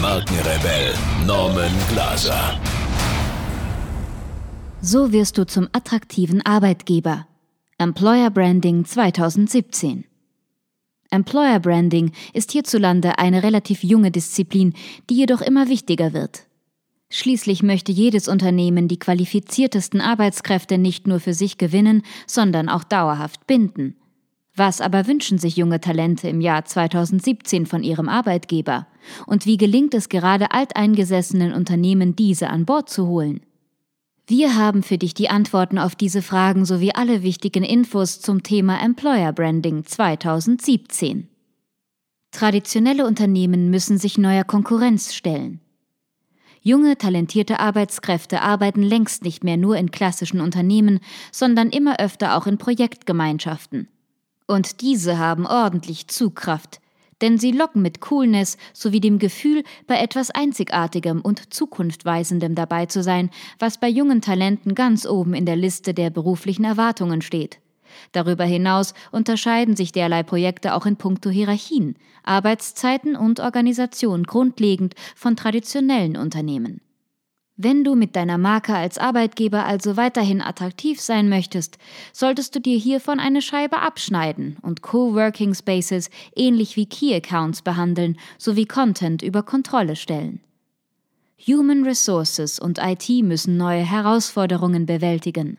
Markenrebell Norman Glaser. So wirst du zum attraktiven Arbeitgeber. Employer Branding 2017. Employer Branding ist hierzulande eine relativ junge Disziplin, die jedoch immer wichtiger wird. Schließlich möchte jedes Unternehmen die qualifiziertesten Arbeitskräfte nicht nur für sich gewinnen, sondern auch dauerhaft binden. Was aber wünschen sich junge Talente im Jahr 2017 von ihrem Arbeitgeber? Und wie gelingt es gerade alteingesessenen Unternehmen, diese an Bord zu holen? Wir haben für dich die Antworten auf diese Fragen sowie alle wichtigen Infos zum Thema Employer Branding 2017. Traditionelle Unternehmen müssen sich neuer Konkurrenz stellen. Junge, talentierte Arbeitskräfte arbeiten längst nicht mehr nur in klassischen Unternehmen, sondern immer öfter auch in Projektgemeinschaften. Und diese haben ordentlich Zugkraft, denn sie locken mit Coolness sowie dem Gefühl, bei etwas Einzigartigem und Zukunftweisendem dabei zu sein, was bei jungen Talenten ganz oben in der Liste der beruflichen Erwartungen steht. Darüber hinaus unterscheiden sich derlei Projekte auch in puncto Hierarchien, Arbeitszeiten und Organisation grundlegend von traditionellen Unternehmen. Wenn du mit deiner Marke als Arbeitgeber also weiterhin attraktiv sein möchtest, solltest du dir hiervon eine Scheibe abschneiden und Coworking Spaces ähnlich wie Key Accounts behandeln sowie Content über Kontrolle stellen. Human Resources und IT müssen neue Herausforderungen bewältigen.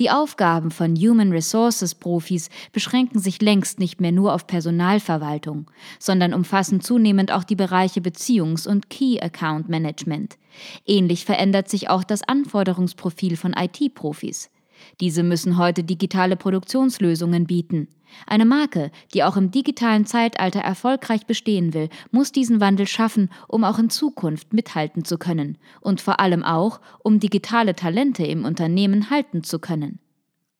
Die Aufgaben von Human Resources Profis beschränken sich längst nicht mehr nur auf Personalverwaltung, sondern umfassen zunehmend auch die Bereiche Beziehungs- und Key Account Management. Ähnlich verändert sich auch das Anforderungsprofil von IT-Profis. Diese müssen heute digitale Produktionslösungen bieten. Eine Marke, die auch im digitalen Zeitalter erfolgreich bestehen will, muss diesen Wandel schaffen, um auch in Zukunft mithalten zu können und vor allem auch, um digitale Talente im Unternehmen halten zu können.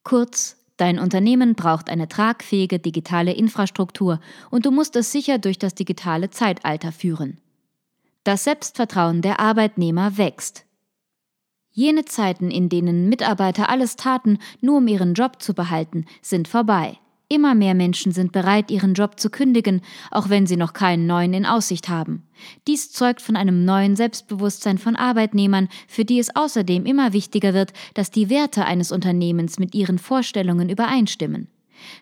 Kurz, dein Unternehmen braucht eine tragfähige digitale Infrastruktur und du musst es sicher durch das digitale Zeitalter führen. Das Selbstvertrauen der Arbeitnehmer wächst. Jene Zeiten, in denen Mitarbeiter alles taten, nur um ihren Job zu behalten, sind vorbei. Immer mehr Menschen sind bereit, ihren Job zu kündigen, auch wenn sie noch keinen neuen in Aussicht haben. Dies zeugt von einem neuen Selbstbewusstsein von Arbeitnehmern, für die es außerdem immer wichtiger wird, dass die Werte eines Unternehmens mit ihren Vorstellungen übereinstimmen.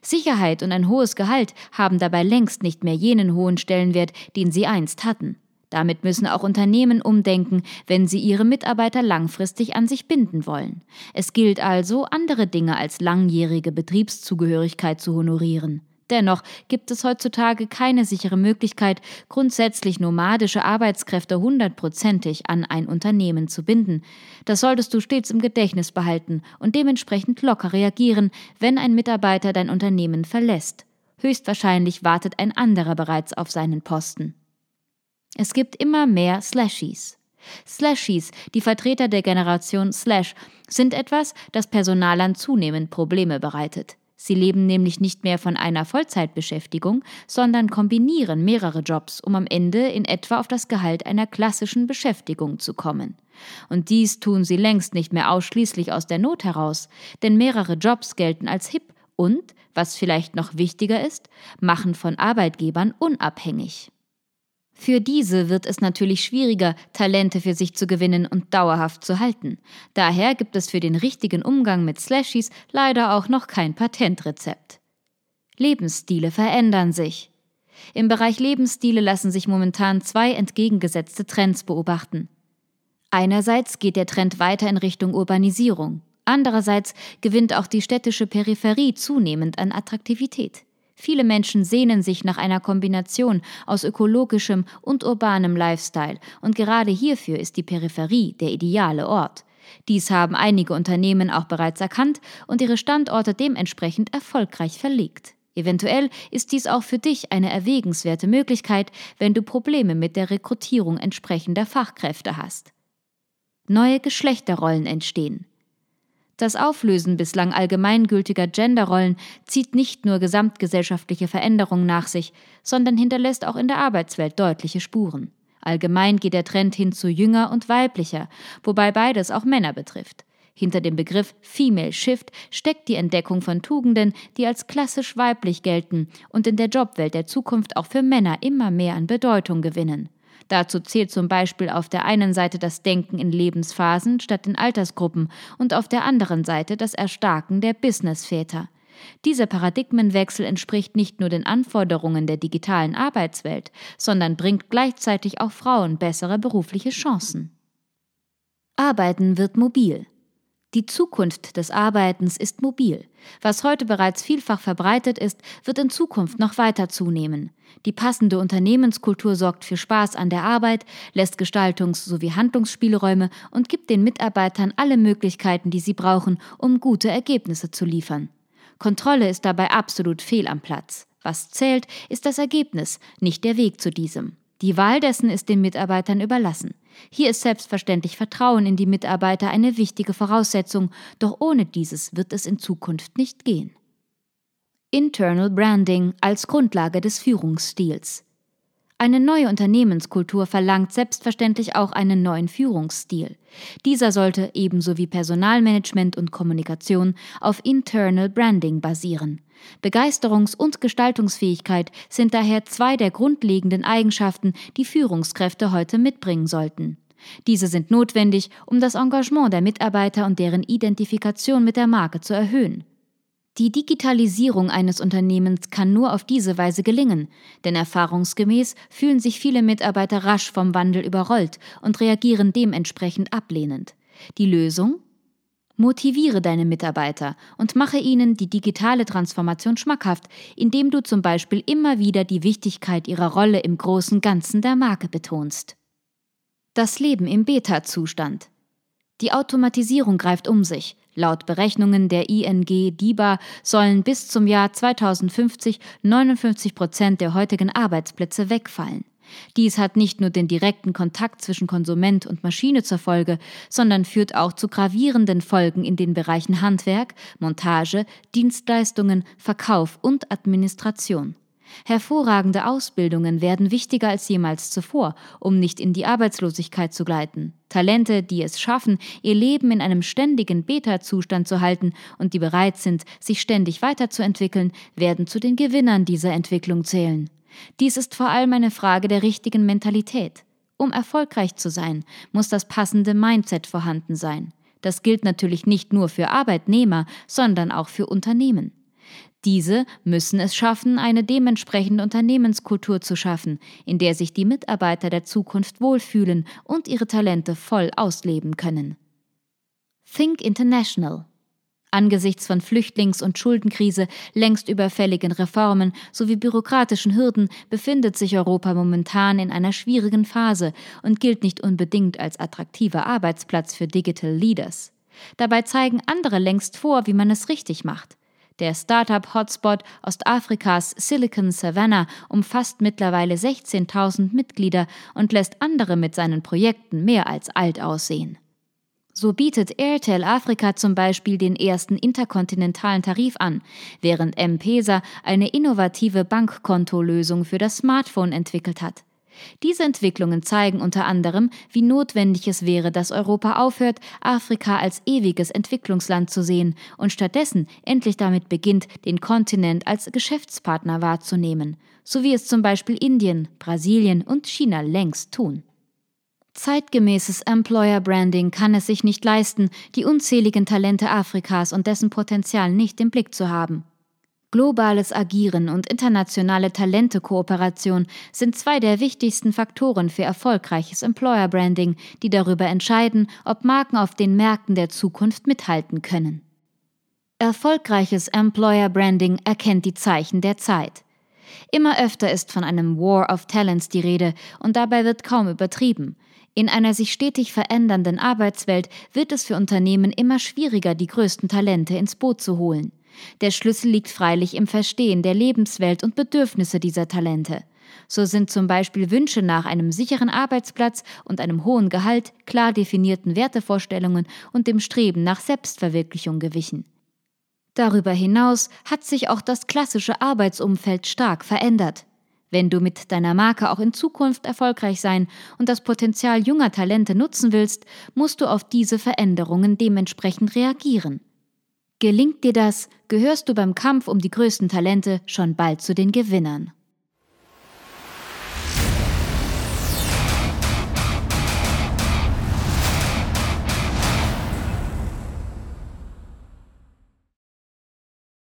Sicherheit und ein hohes Gehalt haben dabei längst nicht mehr jenen hohen Stellenwert, den sie einst hatten. Damit müssen auch Unternehmen umdenken, wenn sie ihre Mitarbeiter langfristig an sich binden wollen. Es gilt also, andere Dinge als langjährige Betriebszugehörigkeit zu honorieren. Dennoch gibt es heutzutage keine sichere Möglichkeit, grundsätzlich nomadische Arbeitskräfte hundertprozentig an ein Unternehmen zu binden. Das solltest du stets im Gedächtnis behalten und dementsprechend locker reagieren, wenn ein Mitarbeiter dein Unternehmen verlässt. Höchstwahrscheinlich wartet ein anderer bereits auf seinen Posten. Es gibt immer mehr Slashies. Slashies, die Vertreter der Generation Slash, sind etwas, das Personalern zunehmend Probleme bereitet. Sie leben nämlich nicht mehr von einer Vollzeitbeschäftigung, sondern kombinieren mehrere Jobs, um am Ende in etwa auf das Gehalt einer klassischen Beschäftigung zu kommen. Und dies tun sie längst nicht mehr ausschließlich aus der Not heraus, denn mehrere Jobs gelten als hip und, was vielleicht noch wichtiger ist, machen von Arbeitgebern unabhängig. Für diese wird es natürlich schwieriger, Talente für sich zu gewinnen und dauerhaft zu halten. Daher gibt es für den richtigen Umgang mit Slashies leider auch noch kein Patentrezept. Lebensstile verändern sich. Im Bereich Lebensstile lassen sich momentan zwei entgegengesetzte Trends beobachten. Einerseits geht der Trend weiter in Richtung Urbanisierung. Andererseits gewinnt auch die städtische Peripherie zunehmend an Attraktivität. Viele Menschen sehnen sich nach einer Kombination aus ökologischem und urbanem Lifestyle, und gerade hierfür ist die Peripherie der ideale Ort. Dies haben einige Unternehmen auch bereits erkannt und ihre Standorte dementsprechend erfolgreich verlegt. Eventuell ist dies auch für dich eine erwägenswerte Möglichkeit, wenn du Probleme mit der Rekrutierung entsprechender Fachkräfte hast. Neue Geschlechterrollen entstehen. Das Auflösen bislang allgemeingültiger Genderrollen zieht nicht nur gesamtgesellschaftliche Veränderungen nach sich, sondern hinterlässt auch in der Arbeitswelt deutliche Spuren. Allgemein geht der Trend hin zu jünger und weiblicher, wobei beides auch Männer betrifft. Hinter dem Begriff Female Shift steckt die Entdeckung von Tugenden, die als klassisch weiblich gelten und in der Jobwelt der Zukunft auch für Männer immer mehr an Bedeutung gewinnen. Dazu zählt zum Beispiel auf der einen Seite das Denken in Lebensphasen statt in Altersgruppen und auf der anderen Seite das Erstarken der Businessväter. Dieser Paradigmenwechsel entspricht nicht nur den Anforderungen der digitalen Arbeitswelt, sondern bringt gleichzeitig auch Frauen bessere berufliche Chancen. Arbeiten wird mobil. Die Zukunft des Arbeitens ist mobil. Was heute bereits vielfach verbreitet ist, wird in Zukunft noch weiter zunehmen. Die passende Unternehmenskultur sorgt für Spaß an der Arbeit, lässt Gestaltungs- sowie Handlungsspielräume und gibt den Mitarbeitern alle Möglichkeiten, die sie brauchen, um gute Ergebnisse zu liefern. Kontrolle ist dabei absolut fehl am Platz. Was zählt, ist das Ergebnis, nicht der Weg zu diesem. Die Wahl dessen ist den Mitarbeitern überlassen. Hier ist selbstverständlich Vertrauen in die Mitarbeiter eine wichtige Voraussetzung, doch ohne dieses wird es in Zukunft nicht gehen. Internal Branding als Grundlage des Führungsstils. Eine neue Unternehmenskultur verlangt selbstverständlich auch einen neuen Führungsstil. Dieser sollte ebenso wie Personalmanagement und Kommunikation auf Internal Branding basieren. Begeisterungs- und Gestaltungsfähigkeit sind daher zwei der grundlegenden Eigenschaften, die Führungskräfte heute mitbringen sollten. Diese sind notwendig, um das Engagement der Mitarbeiter und deren Identifikation mit der Marke zu erhöhen. Die Digitalisierung eines Unternehmens kann nur auf diese Weise gelingen, denn erfahrungsgemäß fühlen sich viele Mitarbeiter rasch vom Wandel überrollt und reagieren dementsprechend ablehnend. Die Lösung? Motiviere deine Mitarbeiter und mache ihnen die digitale Transformation schmackhaft, indem du zum Beispiel immer wieder die Wichtigkeit ihrer Rolle im großen Ganzen der Marke betonst. Das Leben im Beta-Zustand. Die Automatisierung greift um sich. Laut Berechnungen der ING DIBA sollen bis zum Jahr 2050 59 Prozent der heutigen Arbeitsplätze wegfallen. Dies hat nicht nur den direkten Kontakt zwischen Konsument und Maschine zur Folge, sondern führt auch zu gravierenden Folgen in den Bereichen Handwerk, Montage, Dienstleistungen, Verkauf und Administration. Hervorragende Ausbildungen werden wichtiger als jemals zuvor, um nicht in die Arbeitslosigkeit zu gleiten. Talente, die es schaffen, ihr Leben in einem ständigen Beta-Zustand zu halten und die bereit sind, sich ständig weiterzuentwickeln, werden zu den Gewinnern dieser Entwicklung zählen. Dies ist vor allem eine Frage der richtigen Mentalität. Um erfolgreich zu sein, muss das passende Mindset vorhanden sein. Das gilt natürlich nicht nur für Arbeitnehmer, sondern auch für Unternehmen. Diese müssen es schaffen, eine dementsprechende Unternehmenskultur zu schaffen, in der sich die Mitarbeiter der Zukunft wohlfühlen und ihre Talente voll ausleben können. Think International Angesichts von Flüchtlings- und Schuldenkrise, längst überfälligen Reformen sowie bürokratischen Hürden befindet sich Europa momentan in einer schwierigen Phase und gilt nicht unbedingt als attraktiver Arbeitsplatz für Digital Leaders. Dabei zeigen andere längst vor, wie man es richtig macht. Der Startup-Hotspot Ostafrikas Silicon Savannah umfasst mittlerweile 16.000 Mitglieder und lässt andere mit seinen Projekten mehr als alt aussehen. So bietet Airtel Afrika zum Beispiel den ersten interkontinentalen Tarif an, während M-Pesa eine innovative Bankkontolösung für das Smartphone entwickelt hat. Diese Entwicklungen zeigen unter anderem, wie notwendig es wäre, dass Europa aufhört, Afrika als ewiges Entwicklungsland zu sehen und stattdessen endlich damit beginnt, den Kontinent als Geschäftspartner wahrzunehmen, so wie es zum Beispiel Indien, Brasilien und China längst tun. Zeitgemäßes Employer Branding kann es sich nicht leisten, die unzähligen Talente Afrikas und dessen Potenzial nicht im Blick zu haben. Globales Agieren und internationale Talentekooperation sind zwei der wichtigsten Faktoren für erfolgreiches Employer Branding, die darüber entscheiden, ob Marken auf den Märkten der Zukunft mithalten können. Erfolgreiches Employer Branding erkennt die Zeichen der Zeit. Immer öfter ist von einem War of Talents die Rede und dabei wird kaum übertrieben. In einer sich stetig verändernden Arbeitswelt wird es für Unternehmen immer schwieriger, die größten Talente ins Boot zu holen. Der Schlüssel liegt freilich im Verstehen der Lebenswelt und Bedürfnisse dieser Talente. So sind zum Beispiel Wünsche nach einem sicheren Arbeitsplatz und einem hohen Gehalt, klar definierten Wertevorstellungen und dem Streben nach Selbstverwirklichung gewichen. Darüber hinaus hat sich auch das klassische Arbeitsumfeld stark verändert. Wenn du mit deiner Marke auch in Zukunft erfolgreich sein und das Potenzial junger Talente nutzen willst, musst du auf diese Veränderungen dementsprechend reagieren. Gelingt dir das, gehörst du beim Kampf um die größten Talente schon bald zu den Gewinnern.